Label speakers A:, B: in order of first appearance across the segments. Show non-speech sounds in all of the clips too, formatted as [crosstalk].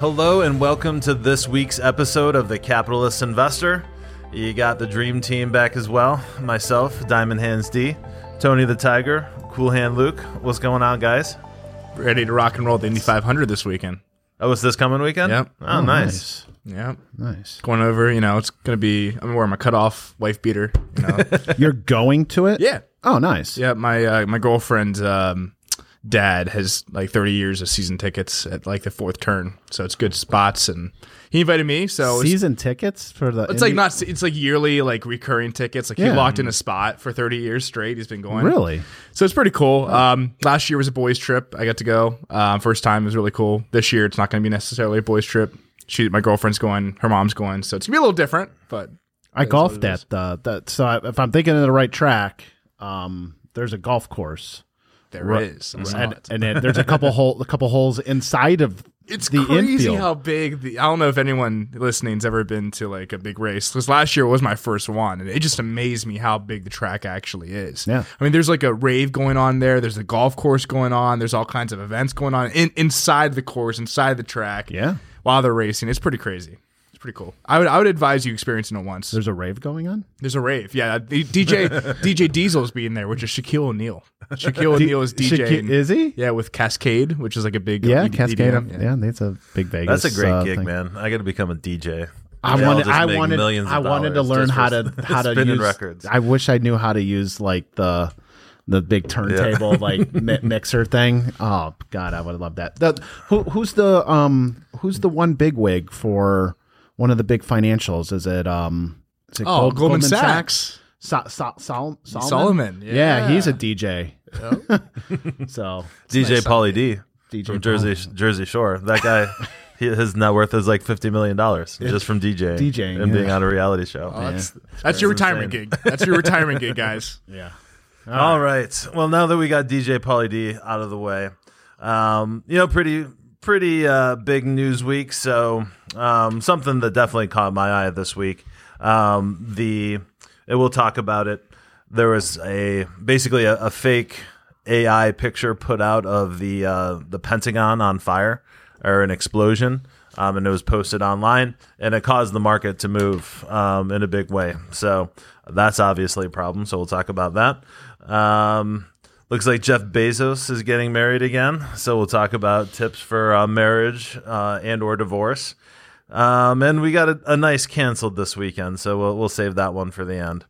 A: Hello and welcome to this week's episode of The Capitalist Investor. You got the dream team back as well. Myself, Diamond Hands D, Tony the Tiger, Cool Hand Luke. What's going on, guys?
B: Ready to rock and roll the Indy 500 this weekend.
A: Oh, it's this coming weekend?
B: Yep.
A: Oh, nice.
B: Yep.
C: Nice.
B: Going over, you know, it's going to be, I'm wearing my cutoff wife beater, you know. [laughs]
C: You're going to it?
B: yeah.
C: Oh, nice.
B: Yeah. My, uh, my girlfriend's, um, dad has like 30 years of season tickets at like the fourth turn. So it's good spots. And he invited me. So
C: Season tickets for the.
B: it's like not, it's like yearly, like recurring tickets. Like he locked in a spot for 30 years straight. He's been going.
C: Really?
B: So it's pretty cool. Um, last year was a boys' trip. I got to go. Um, first time it was really cool. This year it's not going to be necessarily a boys' trip. She, my girlfriend's going. Her mom's going. So it's gonna be a little different. But
C: I golfed at that. So I, if I'm thinking of the right track, um, there's a golf course,
B: there is. I saw
C: and,
B: it.
C: and then there's a couple hole, a couple holes inside of
B: It's
C: the
B: crazy
C: infield.
B: how big the. I don't know if anyone listening's ever been to like a big race. Because last year was my first one, and it just amazed me how big the track actually is.
C: Yeah.
B: I mean, there's like a rave going on there. There's a golf course going on. There's all kinds of events going on in, inside the course, inside the track.
C: Yeah.
B: While they're racing, it's pretty crazy. It's pretty cool. I would I would advise you experiencing it once.
C: there's a rave going on.
B: There's a rave. Yeah, the- DJ [laughs] DJ Diesel's being there, which is Shaquille O'Neal. Shaquille O'Neal is DJ.
C: Shaqu- is he?
B: Yeah, with Cascade, which is like a big
C: Yeah,
B: ED-
C: Cascade.
B: EDM,
C: Yeah. that's a big Vegas.
A: That's a great
C: uh,
A: gig,
C: thing.
A: man. I got to become a DJ.
C: I
A: They all
C: wanted, I wanted,
A: millions
C: I wanted to learn [laughs] how to how to use
A: records.
C: I wish I knew how to use like the the big turntable like mi- [laughs] mixer thing. Oh God, I would have loved that. The, who who's the um who's the one big wig for one of the big financials? Is it um? Is it
B: Oh,
C: Gold-
B: Goldman Sachs.
C: So, so, Sol- Solomon?
B: Solomon,
C: Yeah. he's a
B: yeah. [laughs]
C: DJ. so [laughs]
A: DJ
B: nice
A: Pauly D
C: DJ
A: from Jersey Jersey Shore. That guy, his net worth is like fifty million dollars just from DJing,
C: DJing,
A: and being on a reality show.
B: Oh, that's that's your retirement
A: insane.
B: gig. That's your retirement gig, guys. [laughs]
C: yeah.
A: All right. Well, now that we got DJ Pauly D out of the way, um, you know, pretty pretty uh, big news week. So um, something that definitely caught my eye this week. Um, the and we'll talk about it. There was a basically a, a fake AI picture put out of the uh, the Pentagon on fire or an explosion. Um, and it was posted online, and it caused the market to move um, in a big way. So that's obviously a problem. So we'll talk about that. Um, looks like Jeff Bezos is getting married again. So we'll talk about tips for uh, marriage uh, and or divorce. Um, and we got a, a nice canceled this weekend, so we'll we'll save that one for the end.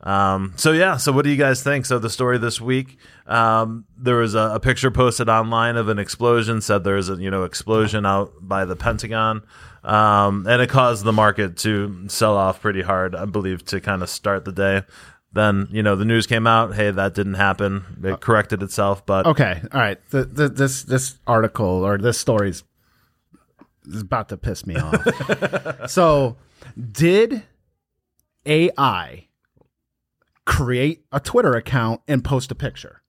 A: Um, so yeah, so what do you guys think? So the story this week, um, there was a, a picture posted online of an explosion. Said there was a you know explosion out by the Pentagon, um, and it caused the market to sell off pretty hard. I believe to kind of start the day. Then you know the news came out. Hey, that didn't happen. It corrected itself, but
C: Okay, all right. The, the, this this article or this story's is about to piss me off. [laughs] so, did AI create a Twitter account and post a picture?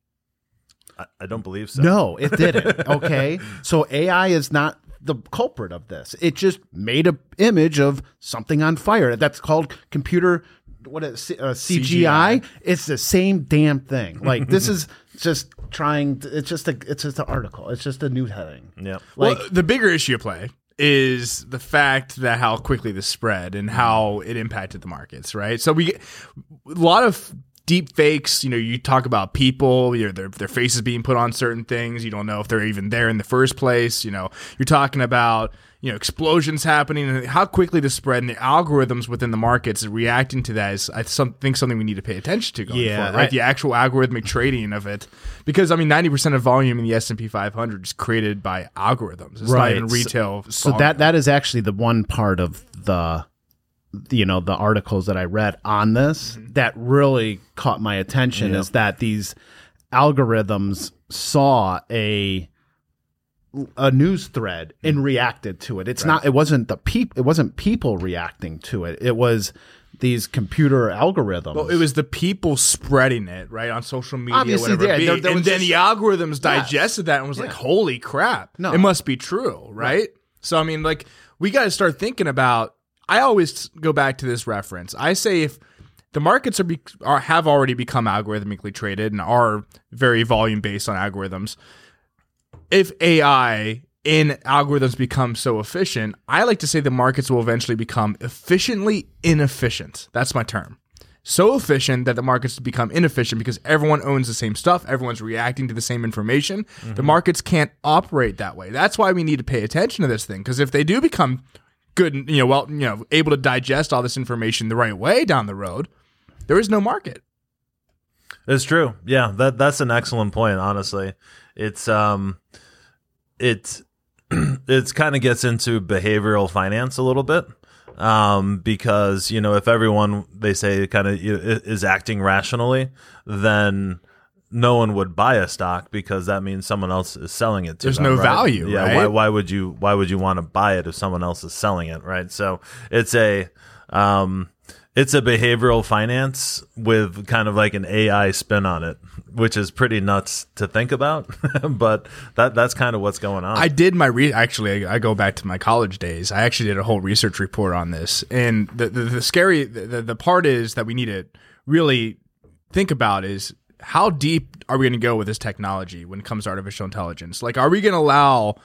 A: I, I don't believe so.
C: No, it didn't. Okay, [laughs] so AI is not the culprit of this. It just made a image of something on fire. That's called computer. What is uh, CGI? It's the same damn thing. Like this is just trying. To, it's just a. It's just an article. It's just a new heading.
A: Yeah.
C: Like
B: well, the bigger issue at play is the fact that how quickly this spread and how it impacted the markets, right? So we a lot of deep fakes. You know, you talk about people, you know, their their faces being put on certain things. You don't know if they're even there in the first place. You know, you're talking about you know explosions happening and how quickly this spread and the algorithms within the markets reacting to that is I some, think something we need to pay attention to going
C: Yeah,
B: forward, right?
C: I-
B: the actual algorithmic trading of it, because I mean, ninety percent of volume in the S and P 500 is created by algorithms. It's not even
C: So-
B: retail.
C: So that that is actually the one part of the you know the articles that I read on this mm-hmm. that really caught my attention is that these algorithms saw a a news thread and mm-hmm. reacted to it. It's not it wasn't the peop it wasn't people reacting to it. It was these computer algorithms.
B: Well, it was the people spreading it right on social media,
C: Obviously,
B: whatever. it
C: yeah, there- there
B: and then
C: just-
B: the algorithms digested that and was like, "Holy crap!
C: No.
B: it must be true, right?" So I mean, like, we got to start thinking about. I always go back to this reference. I say if the markets are, be, are have already become algorithmically traded and are very volume based on algorithms. If AI in algorithms become so efficient, I like to say the markets will eventually become efficiently inefficient. That's my term. So efficient that the markets become inefficient because everyone owns the same stuff, everyone's reacting to the same information. The mm-hmm. markets can't operate that way. That's why we need to pay attention to this thing because if they do become good, you know, well, you know, able to digest all this information the right way down the road, there is no market.
A: It's true. Yeah, that that's an excellent point. Honestly, it's um, it's [clears throat] it's kind of gets into behavioral finance a little bit, um, because you know if everyone they say kind of is acting rationally, then no one would buy a stock because that means someone else is selling it to
B: There's
A: them,
B: no
A: right?
B: value,
A: Yeah,
B: right?
A: why why would you why would you want to buy it if someone else is selling it, right? So it's a um it's a behavioral finance with kind of like an AI spin on it, which is pretty nuts to think about, [laughs] but that that's kind of what's going on.
B: I did my re actually I, I go back to my college days. I actually did a whole research report on this. And the the, the scary the, the, the part is that we need to really think about is how deep are we going to go with this technology when it comes to artificial intelligence? Like are we going to allow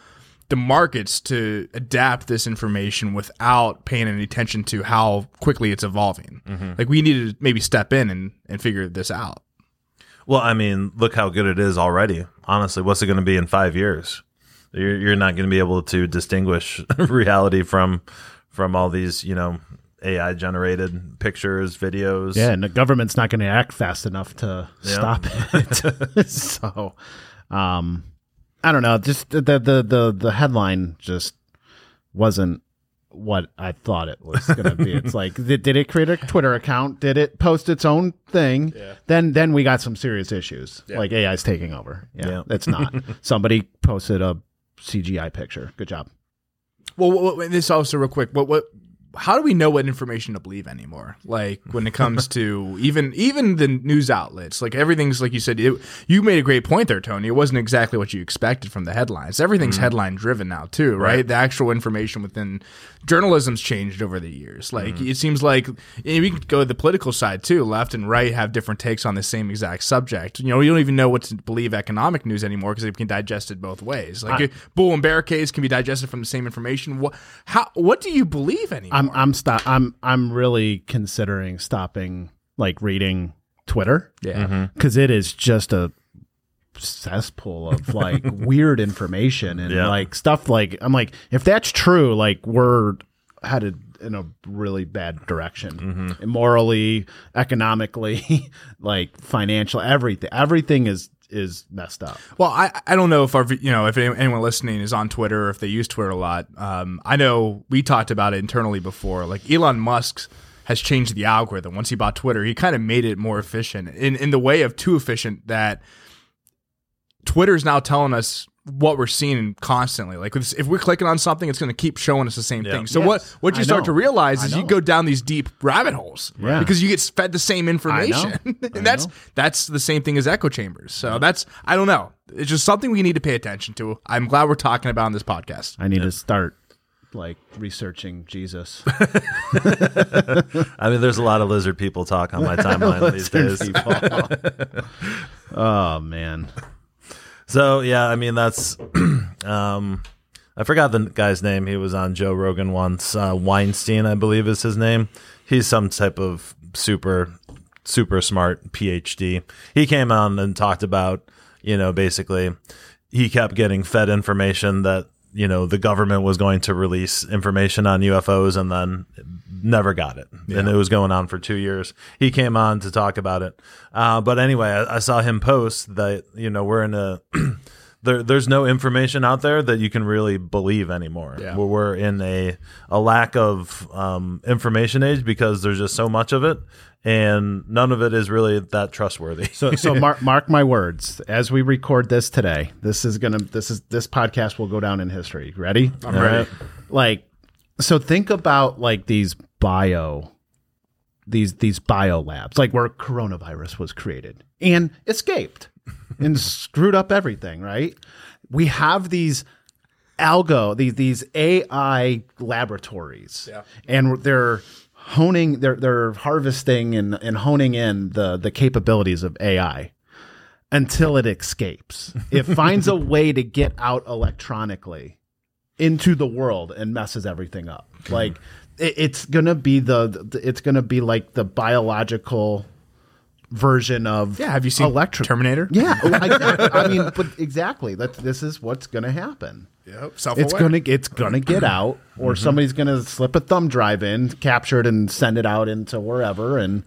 B: the markets to adapt this information without paying any attention to how quickly it's evolving. Mm-hmm. Like we need to maybe step in and, and figure this out.
A: well, I mean, look how good it is already. Honestly, what's it going to be in five years? You're, you're not going to be able to distinguish [laughs] reality from from all these, you know, AI generated pictures, videos.
C: Yeah, and the government's not going to act fast enough to stop [laughs] it. [laughs] so, um, I don't know. Just the, the the the headline just wasn't what I thought it was going to be. It's [laughs] like, did, did it create a Twitter account? Did it post its own thing? Then then we got some serious issues. Like AI's taking over. Yeah,
A: Yeah.
C: it's not. Somebody posted a CGI picture. Good job.
B: Well, what, what, this also real quick. What what? How do we know what information to believe anymore? Like when it comes to [laughs] even even the news outlets, like everything's like you said. It, you made a great point there, Tony. It wasn't exactly what you expected from the headlines. Everything's mm-hmm. headline driven now too, right? The actual information within journalism's changed over the years. Like mm-hmm. it seems like we can go to the political side too. Left and right have different takes on the same exact subject. You know, you don't even know what to believe economic news anymore because it can digest it both ways. Like a bull and bear case can be digested from the same information. What how what do you believe anymore?
C: I'm I'm stop I'm I'm really considering stopping like reading Twitter.
B: yeah. Mm-hmm.
C: because it is just a cesspool of like [laughs] weird information and
A: Yeah.
C: like stuff like I'm like if that's true like we're headed in a really bad direction mm-hmm. morally economically [laughs] like financial everything everything is is messed up
B: Well, I, I don't know if our you know if anyone listening is on Twitter or if they use Twitter a lot. Um, I know we talked about it internally before. Like Elon Musk has changed the algorithm once he bought Twitter. He kind of made it more efficient in in the way of too efficient that Twitter is now telling us what we're seeing constantly. Like if if we're clicking on something, it's going to keep showing us the same thing. So
C: Yes,
B: what what you
C: I
B: start
C: know.
B: to realize is you go down these deep rabbit holes
C: Yeah.
B: because you get fed the same information. And [laughs] that's
C: know.
B: that's the same thing as echo chambers. So that's I don't know. It's just something we need to pay attention to. I'm glad we're talking about on this podcast.
C: I need to start like researching Jesus [laughs]
A: I mean, there's a lot of lizard people talk on my [laughs] timeline these days.
C: oh man
A: So yeah, I mean that's [clears throat] um I forgot the guy's name. He was on Joe Rogan once. Uh, Weinstein, I believe, is his name. He's some type of super super smart PhD. He came on and talked about, you know, basically he kept getting fed information that you know the government was going to release information on UFOs and then never got it, and it was going on for two years. He came on to talk about it, uh, but anyway, I, I saw him post that you know we're in a [clears throat] there, there's no information out there that you can really believe anymore.
B: Yeah.
A: We're, we're in a a lack of um, information age because there's just so much of it, and none of it is really that trustworthy.
C: So so [laughs] mark mark my words. As we record this today, this is gonna this is this podcast will go down in history. Ready? I'm
A: ready.
C: Like so think about like these bio these these bio labs, like where coronavirus was created and escaped and screwed up everything, right? We have these algo these these AI laboratories,
B: Yeah.
C: and they're honing they're they're harvesting and, and honing in the the capabilities of AI until it escapes. It [laughs] finds a way to get out electronically into the world and messes everything up. Like it, it's gonna be the, the it's gonna be like the biological version of
B: Yeah, have you seen
C: electric
B: Terminator?
C: Yeah, I, I mean, but exactly. That this is what's gonna happen.
B: Yep. Self
C: It's gonna it's gonna get [clears throat] out, or
B: Mm-hmm.
C: somebody's gonna slip a thumb drive in, capture it, and send it out into wherever, and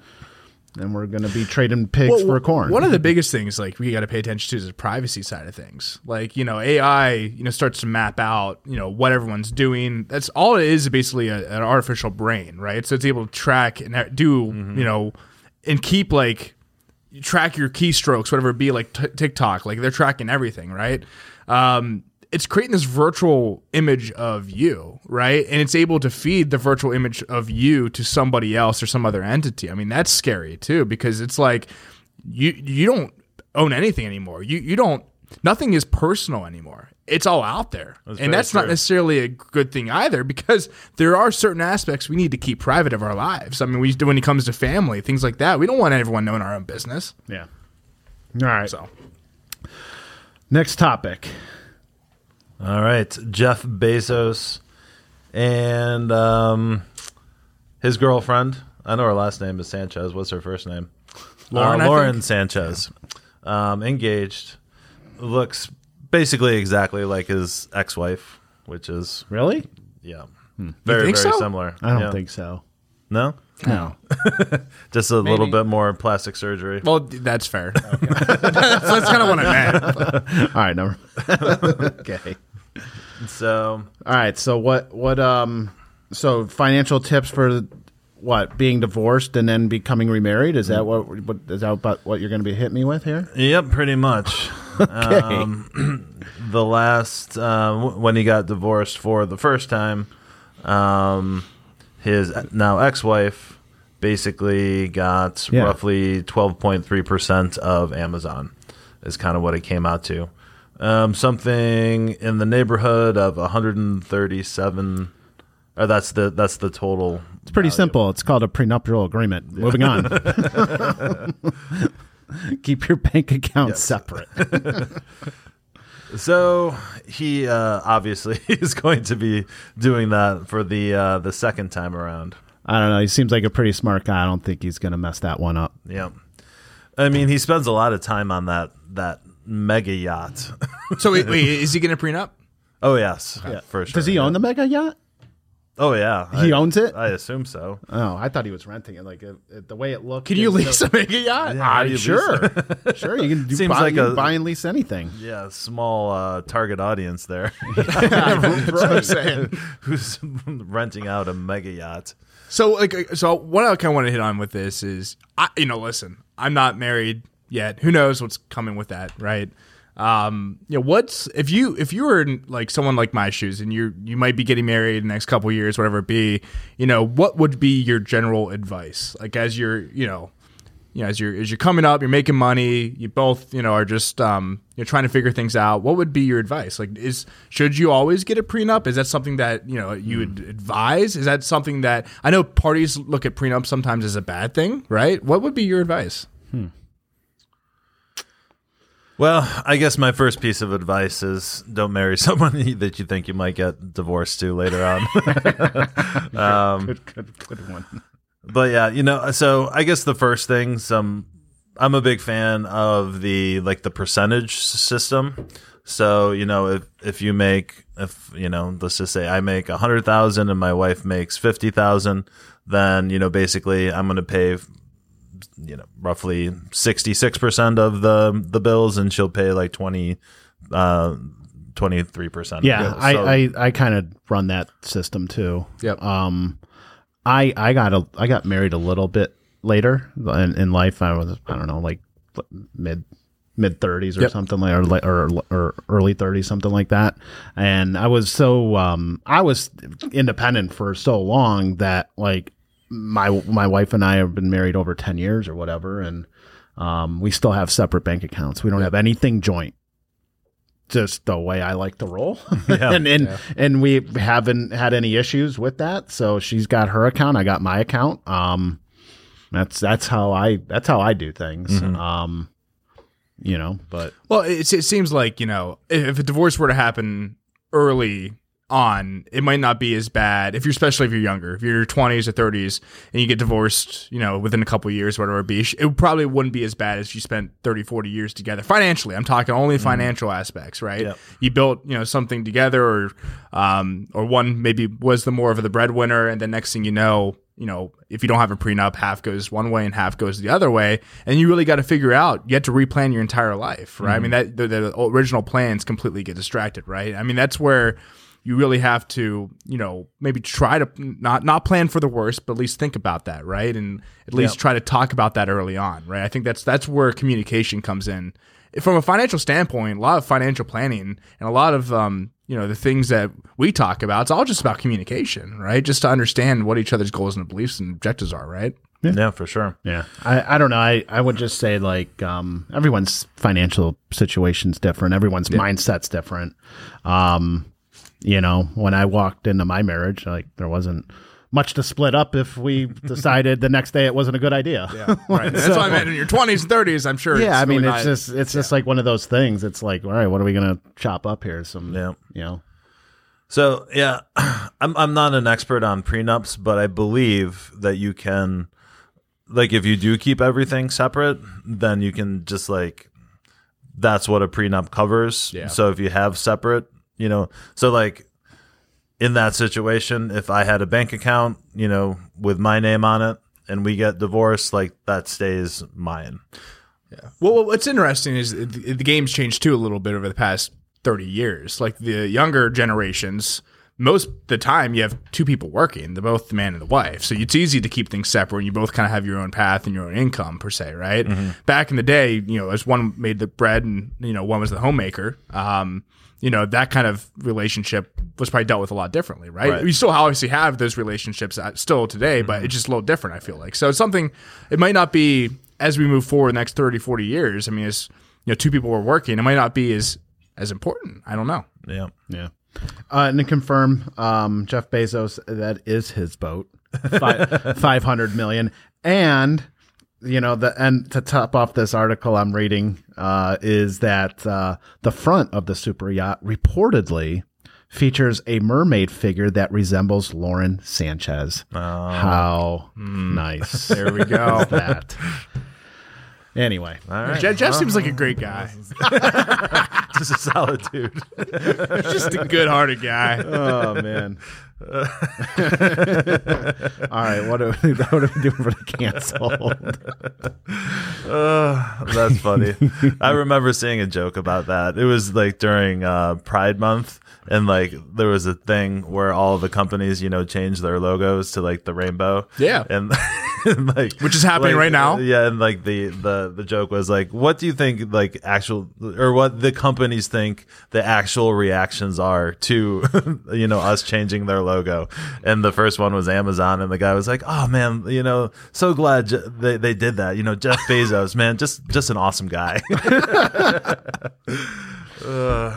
C: then we're gonna be trading pigs for corn.
B: One of the biggest things like we got to pay attention to is the privacy side of things. Like you know, AI you know starts to map out you know what everyone's doing. That's all it is. Basically, a, an artificial brain, right? So it's able to track and do you know and keep like track your keystrokes, whatever it be, like t- TikTok. Like they're tracking everything, right? Um, it's creating this virtual image of you, right? And it's able to feed the virtual image of you to somebody else or some other entity. I mean, that's scary too because it's like you you don't own anything anymore. You you don't nothing is personal anymore. It's all out there.
A: very
B: and that's not necessarily a good thing either because there are certain aspects we need to keep private of our lives. I mean, we when it comes to family, things like that, we don't want everyone knowing our own business.
C: yeah. All right.
B: So,
C: Next topic.
A: All right, Jeff Bezos and um, his girlfriend. I know her last name is Sanchez. What's her first name?
B: Lauren,
A: Uh, Lauren
B: think?
A: Sanchez. Um, engaged. Looks basically exactly like his ex-wife, which is
C: Really?
A: yeah, very very
B: so?
A: similar.
C: I don't
A: Yeah.
C: think so.
A: no,
C: No. [laughs]
A: just a little bit more plastic surgery.
B: well, that's fair. [laughs] that's, that's kind of what I meant. [laughs]
C: All right. Number. okay.
A: So
C: All right. So what? What? Um. So financial tips for what? Being divorced and then becoming remarried? Is that what? What is that about? What you're going to be hitting me with here?
A: Yep, pretty much. Um, [clears throat] the last uh, w- when he got divorced for the first time, um, his now ex-wife basically got
C: Yeah.
A: roughly twelve point three percent of Amazon. Is kind of what it came out to. Um, something in the neighborhood of one hundred and thirty-seven. Or that's the that's the total.
C: It's pretty simple. It's called a prenuptial agreement. Moving on. [laughs] [laughs] [laughs] Keep your bank account separate. [laughs] [laughs]
A: So he uh, obviously is going to be doing that for the uh, the second time around.
C: I don't know. He seems like a pretty smart guy. I don't think he's going to mess that one up.
A: Yeah, I mean he spends a lot of time on that that mega yacht.
B: So wait, wait is he going to prenup?
A: oh yes, for sure.
C: Does he own the mega yacht?
A: Oh yeah,
C: He
A: I,
C: owns it?
A: I assume so.
C: Oh, I thought he was renting it. Like it, it- the way it looked.
B: Can you
C: is-
B: lease a mega yacht?
A: Yeah, how
C: Uh, sure, [laughs] sure. You can do
A: Seems
C: buy,
A: like
C: you
A: a-
C: buy and lease anything.
A: Yeah, small uh, target audience there. [laughs] [laughs]
B: That's what I'm saying.
A: Who's renting out a mega yacht?
B: So like so what I kind of want to hit on with this is I you know listen I'm not married yet who knows what's coming with that right um you know what's if you if you were in like someone like my shoes and you you might be getting married in the next couple years whatever it be you know what would be your general advice? Like as you're you know you know as you're as you're coming up you're making money you both you know are just um you're trying to figure things out what would be your advice? Like is should you always get a prenup? Is that something that you know you would advise? Is that something that i know parties look at prenup sometimes as a bad thing right? What would be your advice
A: Well, I guess my first piece of advice is don't marry [laughs] someone that you think you might get divorced to later on. [laughs]
C: Um, good, good, good one.
A: but yeah, you know, so I guess the first thing, some I'm a big fan of the like the percentage system. So you know, if if you make if you know, let's just say I make a hundred thousand and my wife makes fifty thousand, then you know, basically I'm going to pay you know roughly 66% of the the bills and she'll pay like 20 uh 23%
C: Yeah,
A: of the bills.
C: I, I, I kind of run that system too.
B: Yep.
C: Um, I I got a I got married a little bit later in, in life. I was I don't know like mid mid thirties or
B: Yep.
C: something like or, or or early thirties something like that. And I was so um I was independent for so long that like my my wife and I have been married over ten years or whatever, and um we still have separate bank accounts. We don't have anything joint. Just the way I like to roll, [laughs] [laughs] and and and we haven't had any issues with that. So she's got her account, I got my account. Um, that's that's how I that's how I do things. Um, you know, but
B: Well, it, it seems like you know if a divorce were to happen early on, it might not be as bad if you're, especially if you're younger, if you're 20s or 30s and you get divorced, you know, within a couple of years, whatever it be, it probably wouldn't be as bad as you spent 30, 40 years together financially. I'm talking only financial aspects, right?
A: Yep.
B: You built, you know, something together or, um, or one maybe was the more of the breadwinner. And then next thing you know, you know, if you don't have a prenup, half goes one way and half goes the other way, and you really got to figure out. You have to replan your entire life, right? I mean, that the, the original plans completely get distracted, right? I mean, that's where you really have to, you know, maybe try to not not plan for the worst, but at least think about that, right? And at least
A: Yep.
B: try to talk about that early on, right? I think that's that's where communication comes in. From a financial standpoint, a lot of financial planning and a lot of um, you know, the things that we talk about, it's all just about communication, right? Just to understand what each other's goals and beliefs and objectives are, right?
A: Yeah, for sure.
C: Yeah. I, I don't know. I, I would just say like um, everyone's financial situation's different. Everyone's mindset's different. Um, you know, when I walked into my marriage, like there wasn't much to split up if we [laughs] decided the next day it wasn't a good idea. Yeah. [laughs]
B: Right. That's what I meant in your twenties and thirties, I'm sure.
C: yeah,
B: it's
C: I mean,
B: really
C: it's
B: not-
C: just it's just like one of those things. It's like, all right, what are we gonna chop up here? Some,
A: Yeah.
C: you know,
A: So yeah, [clears throat] I'm I'm not an expert on prenups, but I believe that you can, like, if you do keep everything separate, then you can just like, that's what a prenup covers.
B: Yeah.
A: So if you have separate, you know, so like, in that situation, if I had a bank account, you know, with my name on it, and we get divorced, like that stays mine.
B: yeah well, what's interesting is the, game's changed too a little bit over the past 30 years. Like the younger generations, most of the time you have two people working, the both the man and the wife. So it's easy to keep things separate and you both kind of have your own path and your own income per se, right? Back in the day, you know, as one made the bread and, you know, one was the homemaker, um, you know, that kind of relationship was probably dealt with a lot differently, right?
A: Right.
B: We still obviously have those relationships uh, still today, but it's just a little different, I feel like. So it's something, it might not be as we move forward the next 30, 40 years. I mean, as, you know, two people were working, it might not be as, as important. I don't know.
A: Yeah.
C: yeah. Uh, and to confirm, um, Jeff Bezos, that is his boat, [laughs] Five, [laughs] 500 million. And, you know, the and to top off this article I'm reading uh, is that uh, the front of the super yacht reportedly features a mermaid figure that resembles Lauren Sanchez. How nice. [laughs]
B: There we go.
C: that. Anyway,
A: All right.
B: Jeff, Jeff seems like a great guy. [laughs]
A: Just a solid dude.
B: Just a good hearted guy.
C: oh man. [laughs] All right, what are, we, [laughs] what are we doing for the canceled? [laughs]
A: Uh, that's funny. I remember seeing a joke about that. It was like during uh, Pride Month, and like there was a thing where all the companies, you know, changed their logos to like the rainbow.
B: Yeah.
A: and, and, [laughs] like
B: Which is happening
A: like,
B: right now.
A: Yeah, and like the the the joke was like, what do you think like actual or what the companies think the actual reactions are to [laughs] you know us changing their logo? And the first one was Amazon, and the guy was like, oh man, you know, so glad Je- they they did that. You know, Jeff [laughs] Bezos, man, just just an awesome guy. Uh,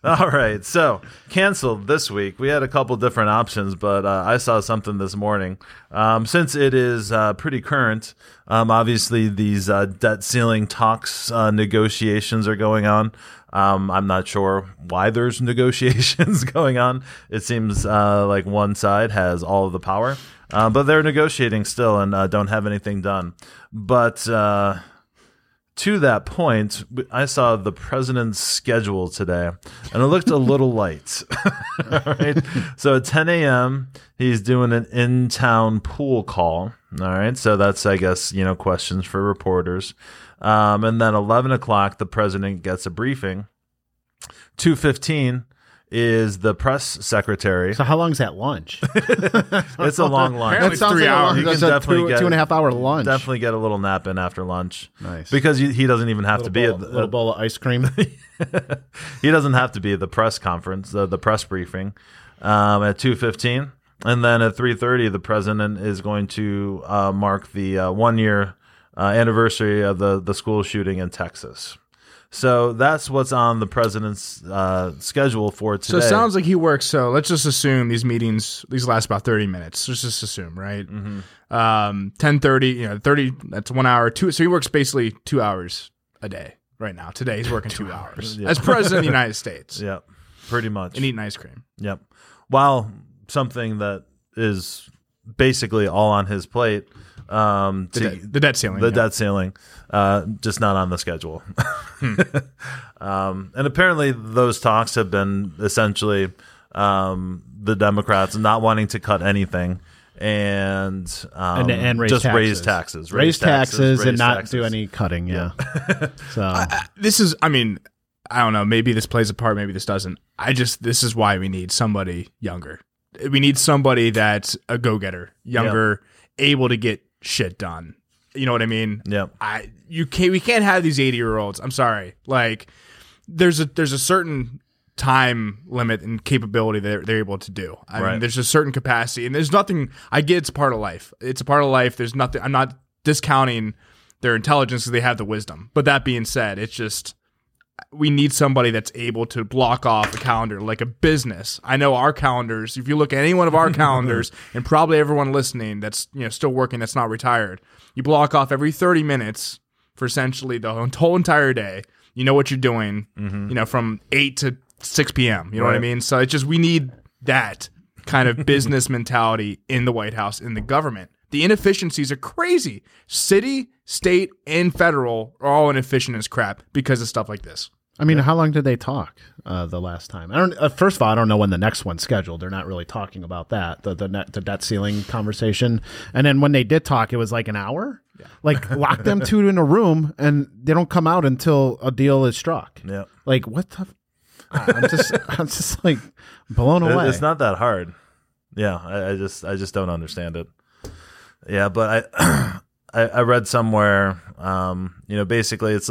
A: [laughs] all right, so canceled this week. We had a couple different options, but uh, I saw something this morning. Um, since it is uh, pretty current, um, obviously these uh, debt ceiling talks, uh, negotiations are going on. Um, I'm not sure why there's [laughs] negotiations [laughs] going on. It seems uh, like one side has all of the power, uh, but they're negotiating still and don't have anything done. But to that point, I saw the president's schedule today, and it looked a little light. [laughs] Right. So at 10 a.m., he's doing an in-town pool call. All right. So that's, I guess, you know, questions for reporters. Um, and then 11 o'clock, the president gets a briefing. 2:15 is the press secretary.
C: So how long is that lunch? [laughs]
A: It's a long lunch.
B: Apparently it's three hours.
A: You
C: That's
A: can
C: a
A: definitely
C: two,
A: get-
C: two and a half hour lunch.
A: Definitely get a little nap in after lunch.
C: Nice.
A: Because he he doesn't even have to be
C: little,
A: at
C: bowl,
A: the,
C: little bowl of ice cream. [laughs]
A: he doesn't have to be at the press conference, the, the press briefing, um, at two fifteen, and then at three thirty, the president is going to uh, mark the uh, one year uh, anniversary of the the school shooting in Texas. So that's what's on the president's uh, schedule for today.
B: So it sounds like he works. So let's just assume these meetings these last about thirty minutes. Let's just assume, right?
A: Mm-hmm.
B: Um, ten thirty. You know, thirty. That's one hour. Two. So he works basically two hours a day right now. Today he's working [laughs] two, hours
A: yeah.
B: as president of the [laughs] United States.
A: yeah. pretty much.
B: and eating ice cream.
A: Yep. While something that is basically all on his plate, um,
B: The,
A: to,
B: debt, the debt ceiling.
A: the
B: yeah.
A: debt ceiling, uh, just not on the schedule. [laughs] um, and apparently, those talks have been essentially um, the Democrats not wanting to cut anything. And um,
C: and, and raise
A: just
C: taxes.
A: raise taxes,
C: raise, taxes, and
A: raise
C: not
A: taxes.
C: do any cutting. Yeah. [laughs] so
B: this is i mean i don't know maybe this plays a part maybe this doesn't i just this is why we need somebody younger we need somebody that's a go-getter younger able to get shit done. You know what i mean?
A: Yeah.
B: i you can't we can't have these 80 year olds i'm sorry. Like there's a there's a certain time limit and capability that they're, they're able to do. I mean there's a certain capacity and there's nothing i get it's part of life. It's a part of life. There's nothing i'm not discounting their intelligence because they have the wisdom. But that being said it's just we need somebody that's able to block off a calendar like a business. I know our calendars. If you look at any one of our [laughs] calendars, and probably everyone listening that's you know still working that's not retired, you block off every thirty minutes for essentially the whole entire day. You know what you're doing. Mm-hmm. You know from eight to six p.m. You know what I mean. So it's just we need that kind of business mentality in the White House in the government. The inefficiencies are crazy. City, state, and federal are all inefficient as crap because of stuff like this.
C: I mean, how long did they talk uh, the last time? I don't. Uh, first of all, I don't know when the next one's scheduled. They're not really talking about that the the, net, the debt ceiling conversation. And then when they did talk, it was like an hour. Like lock them two in a room, and they don't come out until a deal is struck.
A: Yep.
C: Like what the? I'm just [laughs] I'm just like blown away.
A: It's not that hard. Yeah, I, I just I just don't understand it. Yeah, but I [clears throat] I, I read somewhere, um, you know, basically it's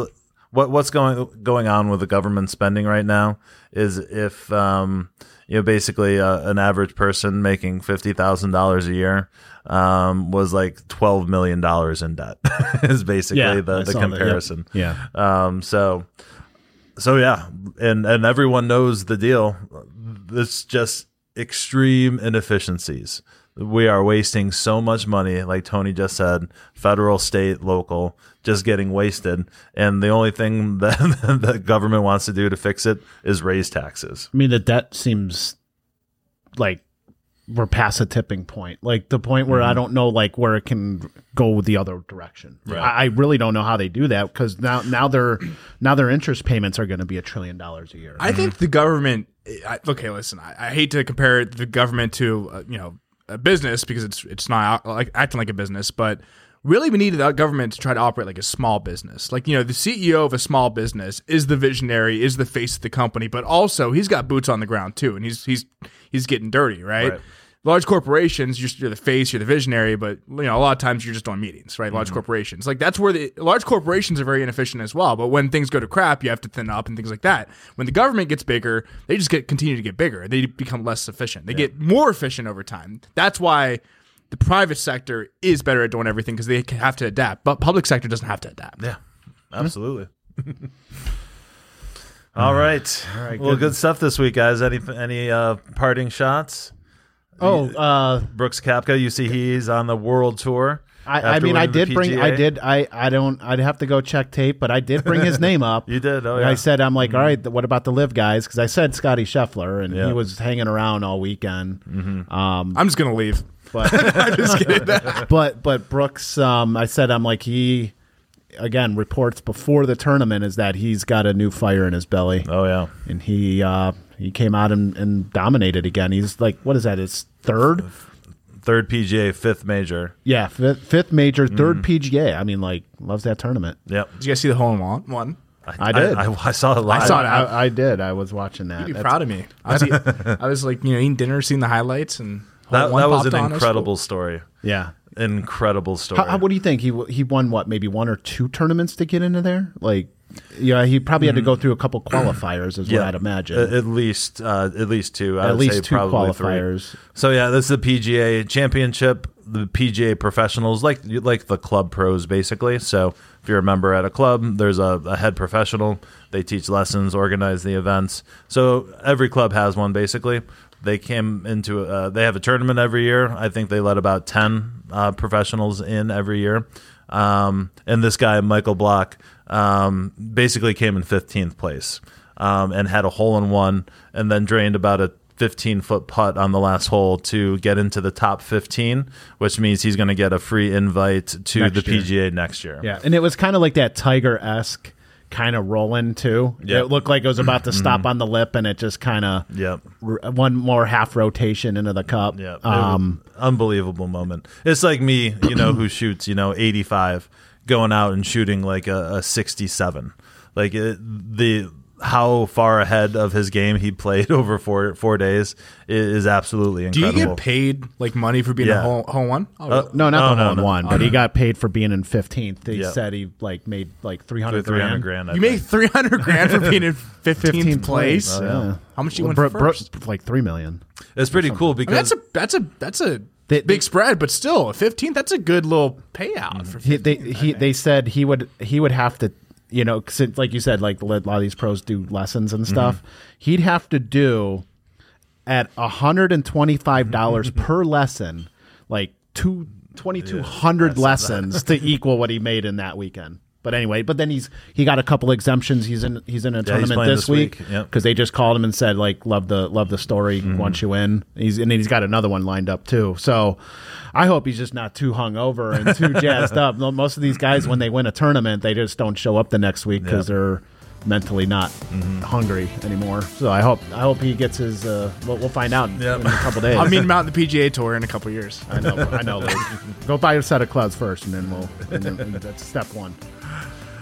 A: what what's going going on with the government spending right now is if um, you know basically uh, an average person making fifty thousand dollars a year um, was like twelve million dollars in debt [laughs] is basically
C: Yeah,
A: the, the
C: saw that, yep.
A: comparison.
C: yeah.
A: Um, so, so yeah, and and everyone knows the deal. It's just extreme inefficiencies. We are wasting so much money, like Tony just said, federal, state, local, just getting wasted. And the only thing [laughs] that the government wants to do to fix it is raise taxes.
C: I mean, the debt seems like we're past a tipping point, like the point where I don't know, like where it can go the other direction.
A: Right.
C: I, I really don't know how they do that because now, now their now their interest payments are going to be a trillion dollars a year.
B: I think the government. I, okay, listen. I, I hate to compare the government to uh, you know a business because it's it's not like acting like a business, but really we need the government to try to operate like a small business. Like you know, the CEO of a small business is the visionary, is the face of the company, but also he's got boots on the ground too, and he's he's he's getting dirty, right?
A: Right.
B: Large corporations, you're, you're the face, you're the visionary, but you know a lot of times you're just doing meetings, right? Large corporations, like that's where the large corporations are very inefficient as well. But when things go to crap, you have to thin up and things like that. When the government gets bigger, they just get continue to get bigger. They become less efficient. They get more efficient over time. That's why the private sector is better at doing everything because they have to adapt. But public sector doesn't have to adapt.
A: Yeah, absolutely. [laughs] All right. All right. Well, good stuff this week, guys. Any any uh, parting shots?
C: Oh, uh,
A: Brooks Koepka, you see he's on the world tour.
C: I, I mean, I did bring, I did, I, I don't, I'd have to go check tape, but I did bring his [laughs] name up.
A: You did. Oh yeah.
C: I said, I'm like, all right, what about the LIV guys? Because I said Scotty Scheffler, and
A: Yeah.
C: he was hanging around all weekend. Um,
B: I'm just gonna leave.
C: but [laughs]
B: I'm just kidding. [laughs]
C: but but Brooks, um, I said, I'm like he. Again, reports before the tournament is that he's got a new fire in his belly,
A: oh yeah.
C: and he uh, he came out and, and dominated again. He's like, what is that? His third,
A: Third PGA, fifth major.
C: yeah, fifth, fifth major, third PGA. I mean, like, loves that tournament.
A: Yep.
B: Did you guys see the hole in one? One.
C: I did.
A: I, I saw it live.
B: I saw it.
C: I, I did. I was watching that.
B: You'd be
C: That's-
B: proud of me. I was, I was like, you know, eating dinner, seeing the highlights, and
A: That, that was an incredible story.
C: Yeah.
A: Incredible story.
C: How, how, what do you think? He he won what? Maybe one or two tournaments to get into there. Like, yeah, he probably had to go through a couple qualifiers, is what I'd imagine.
A: At, least, uh, at least two. I
C: At least
A: say
C: two
A: probably three.
C: qualifiers.
A: So yeah, this is the PGA Championship, the PGA professionals, like like the club pros, basically. So if you're a member at a club, there's a, a head professional. They teach lessons, organize the events. So every club has one, basically. They came into uh, they have a tournament every year. I think they let about ten uh, professionals in every year. Um, and this guy Michael Block um, basically came in 15th place. um, and had a hole in one, and then drained about a 15 foot putt on the last hole to get into the top 15, which means he's going to get a free invite to
C: Next
A: the
C: year.
A: PGA next year.
C: Yeah, and it was kind of like that Tiger esque kind of rolling too.
A: Yeah.
C: It looked like it was about to [clears throat] stop on the lip, and it just kind of
A: Yep.
C: one more half rotation into the cup.
A: Yeah.
C: Um,
A: unbelievable moment. It's like me, you know, who shoots, you know, 85 going out and shooting like a, a 67. Like it, the how far ahead of his game he played [laughs] over four four days is, is absolutely incredible.
B: Do you get paid like money for being
A: Yeah.
B: a hole, hole one? Oh,
A: Uh,
C: no, not
A: Oh,
C: the
A: no,
C: hole
A: no.
C: one, but he got paid for being in fifteenth. He
A: Yeah.
C: said he like made like three hundred grand.
A: grand.
B: You
A: think.
B: make three hundred grand for being in [laughs] fifteenth place.
A: Oh,
C: yeah.
B: How much do you
C: Well,
B: win
C: Bro- Bro-
B: first?
C: like three million.
A: It's pretty cool
B: I mean,
A: because
B: that's a that's a that's a
C: They-
B: big spread, but still, fifteenth. That's a good little payout for.
C: He, they he, they said he would he would have to you know since like you said like a lot of these pros do lessons and stuff
A: Mm-hmm.
C: he'd have to do at hundred and twenty five [laughs] dollars per lesson like two twenty two hundred lessons to equal what he made in that weekend. But anyway, but then he's he got a couple exemptions. He's in he's in a tournament this,
A: this
C: week
A: week. Yep.
C: because they just called him and said like love the love the story mm-hmm. once you win. He's and then he's got another one lined up too. So I hope he's just not too hungover and too [laughs] jazzed up. Most of these guys when they win a tournament, they just don't show up the next week because they're mentally not hungry anymore. So I hope I hope he gets his. Uh, we'll, we'll find out in,
A: Yep.
C: in a couple days.
B: I'll meet him out in the PGA Tour in a couple years.
C: I know, I know. [laughs] Go buy a set of clubs first, and then we'll. And then that's step one.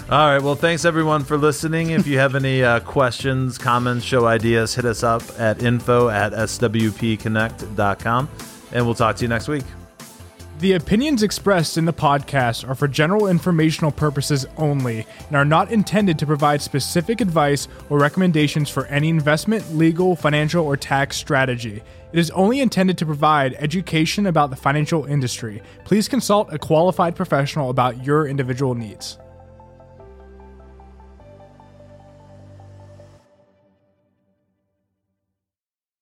A: All right. Well, thanks everyone for listening. If you have any uh, questions, comments, show ideas, hit us up at info at swpconnect.com and we'll talk to you next week.
D: The opinions expressed in the podcast are for general informational purposes only and are not intended to provide specific advice or recommendations for any investment, legal, financial, or tax strategy. It is only intended to provide education about the financial industry. Please consult a qualified professional about your individual needs.